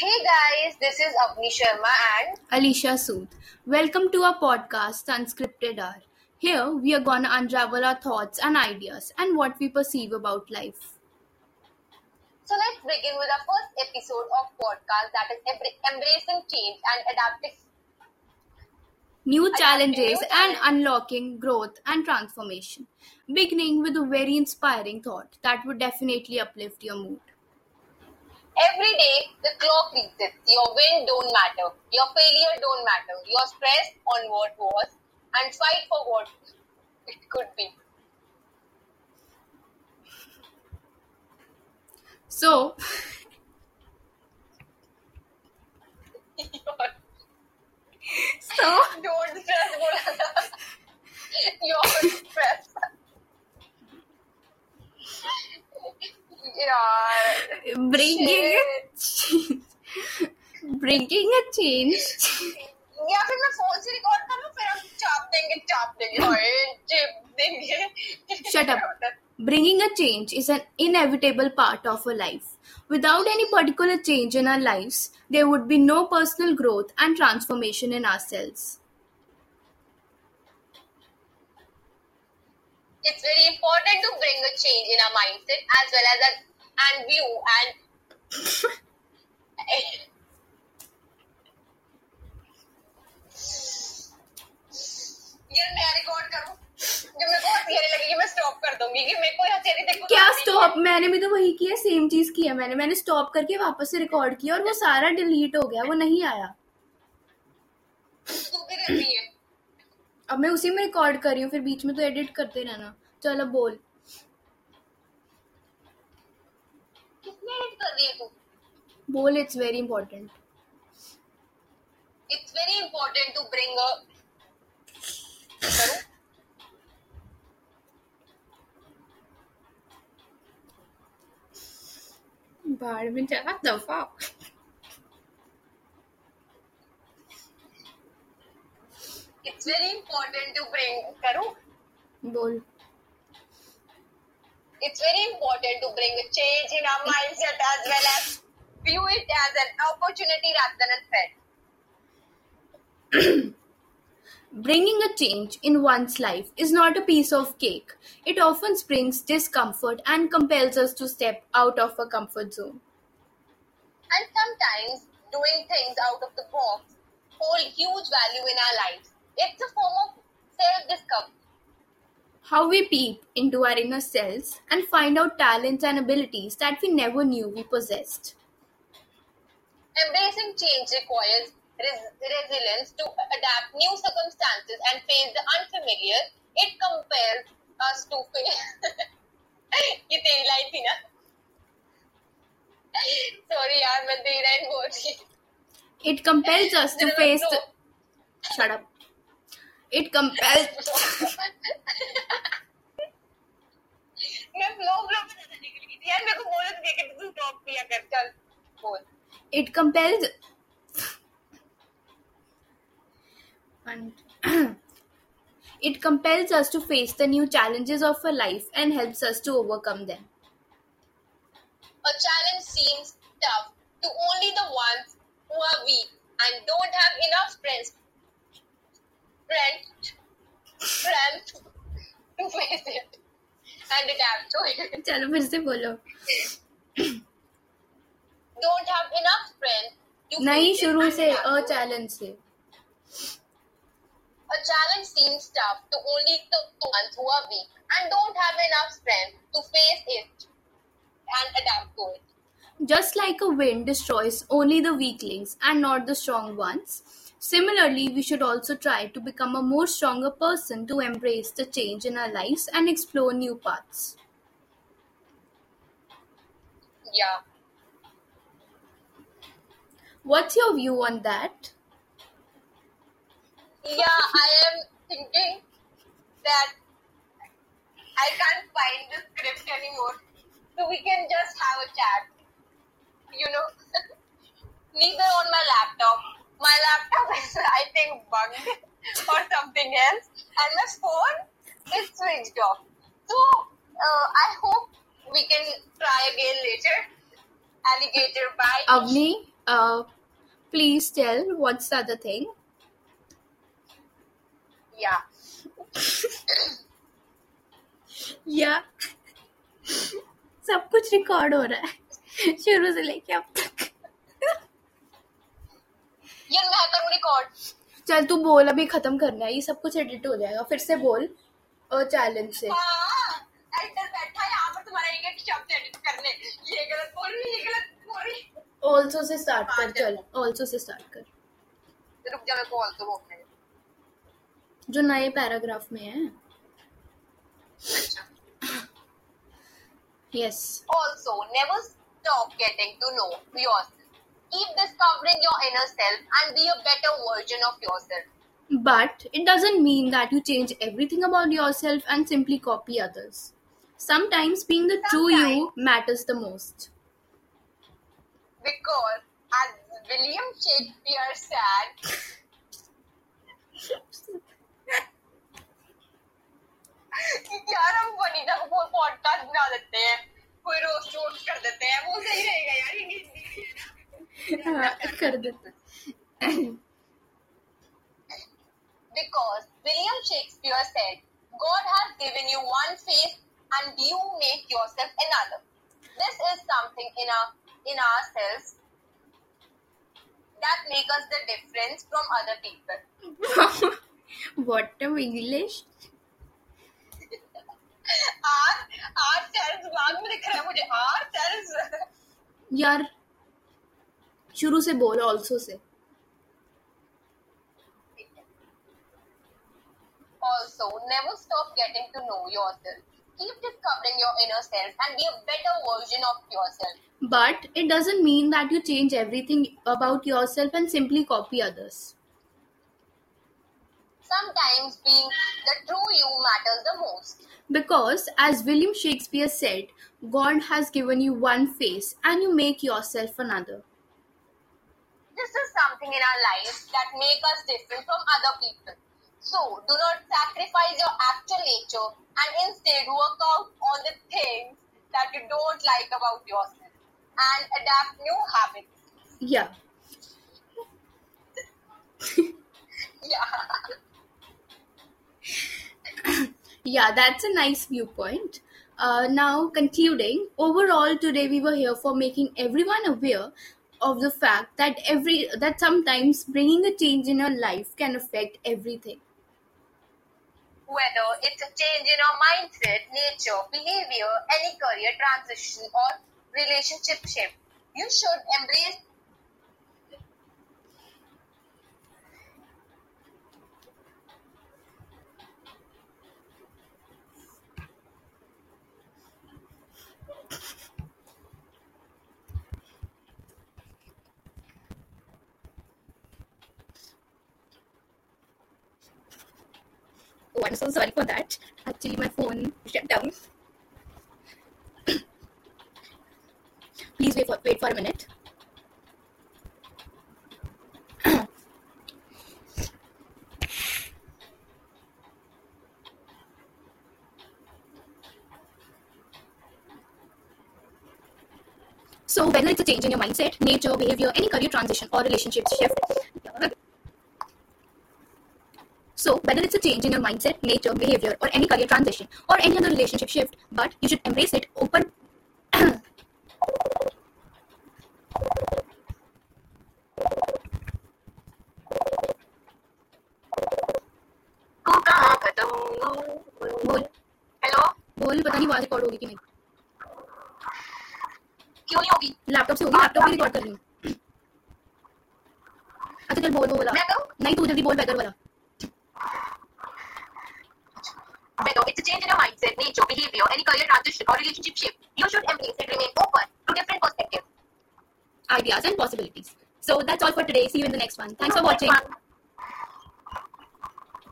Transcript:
Hey guys, this is Avni Sharma and Alicia Sood. Welcome to our podcast, Unscripted Hour. Here, we are gonna unravel our thoughts and ideas and what we perceive about life. so let's begin with our first episode of podcast that is embracing change and adapting. New challenges and unlocking growth and transformation. Beginning with a very inspiring thought that would definitely uplift your mood. Every day the clock resets. Your win don't matter. Your failure don't matter. Your stress on what was and fight for what it could be. So so don't stress. Your stress. यार bringing a change, bringing a change या फिर मैं phone से record कर लूं फिर हम चाप देंगे चाप देंगे हाय चिप देंगे Shut up. Bringing a change is an inevitable part of a life. Without any particular change in our lives, there would be no personal growth and transformation in ourselves. It's very important to bring a change in our mindset as well as a and view and यार मैं record करूँ? जब मेरे को लगेगी मैं stop कर दूँगी कि मेरे को देखो क्या स्टॉप मैंने भी तो वही किया सेम चीज़ किया मैंने। मैंने स्टॉप करके वापस से रिकॉर्ड किया और वो सारा डिलीट हो गया वो नहीं आया। तू भी रहती है। अब मैं उसी में रिकॉर्ड कर रही हूँ फिर बीच में तो एडिट करते रहना। चलो बोल। कितने कर रही है तू बोल it's very important it's very important to bring a बाढ़ में जा दफ़ा it's very important to bring करो बोल it's very important to bring a change in our mindset as well as view it as an opportunity rather than a threat. Bringing a change in one's life is not a piece of cake. It often brings discomfort and compels us to step out of a comfort zone. And sometimes doing things out of the box hold huge value in our lives. It's a form of self-discovery How we peep into our inner selves and find out talents and abilities that we never knew we possessed. Embracing change requires res- resilience to adapt new circumstances and face the unfamiliar. It compels us to face. ये तेरी line थी ना sorry यार मैं तेरी line बोल रही It compels us to face the. Shut up. it compels. It compels. it compels us to face the new challenges of our life and helps us to overcome them. A challenge seems tough to only the ones who are weak and don't have enough friends strength, strength to face it and adapt to it. चलो फिर से बोलो Don't have enough to नहीं शुरू से a challenge से A challenge seems tough to only the ones who are weak and don't have enough strength to face it and adapt to it. Just like a wind destroys only the weaklings and not the strong ones, similarly, we should also try to become a more stronger person to embrace the change in our lives and explore new paths. Yeah. What's your view on that? Yeah, I am thinking that I can't find the script anymore. So we can just have a chat. You know? Neither on my laptop. My laptop is, I think, bugged or something else. And my phone is switched off. So uh, I hope we can try again later. Alligator bye. Avni, Uh, please tell what's the other thing? Yeah. या सब कुछ record हो रहा है शुरू से लेके अब तक ये मैं करूँ रिकॉर्ड चल तू बोल अभी खत्म करना है ये सब कुछ एडिट हो जाएगा फिर से बोल और चैलेंज से। ऑल्सो से स्टार्ट कर चल। ऑल्सो से स्टार्ट कर। जो नए पैराग्राफ में है। Yes also never stop getting to know yourself Keep discovering your inner self and be a better version of yourself. But it doesn't mean that you change everything about yourself and simply copy others. Sometimes being the true you matters the most. Because, as William Shakespeare said, यार हम वनीता को podcast बना देते हैं कोई roast वोस्ट कर देते हैं वो सही रहेगा यार ये हिंदी में है ना। हाँ, कर देता Because William Shakespeare said, God has given you one face and you make yourself another. This is something in our in ourselves that make us the difference from other people. what a English. Our our cells दिमाग में दिख रहा है मुझे our cells. यार शुरू से बोल also say Also, never stop getting to know yourself. Keep discovering your inner self and be a better version of yourself. But it doesn't mean that you change everything about yourself and simply copy others. Sometimes being the true you matters the most. Because, as William Shakespeare said, God has given you one face and you make yourself another. This is something in our lives that make us different from other people. So, do not sacrifice your actual nature and instead work out on the things that you don't like about yourself and adapt new habits. Yeah. Yeah. Yeah, that's a nice viewpoint. Uh, now, concluding, overall, today we were here for making everyone aware of the fact that every that sometimes bringing a change in your life can affect everything. Whether it's a change in our mindset, nature, behavior, any career transition, or relationship shift, you should embrace I'm so sorry for that. Actually, my phone shut down. Please wait for wait for a minute. So, whether it's a change in your mindset, nature, behavior, any career transition, or relationship shift, so, whether it's a change in your mindset, nature, behavior, or any career transition, or any other relationship shift, but you should embrace it open. बोल hello बोल पता नहीं आवाज़ record होगी कि नहीं क्यों नहीं होगी लैपटॉप से होगी लैपटॉप भी रिकॉर्ड कर रही हूँ अच्छा चल बोल वो वाला नहीं तू जल्दी बोल बेटर वाला Change in your mindset, nature, behavior, any career transition or relationship shift, you should embrace it, remain open to different perspectives. ideas and possibilities. So that's all for today. See you in the next one. Thanks for watching.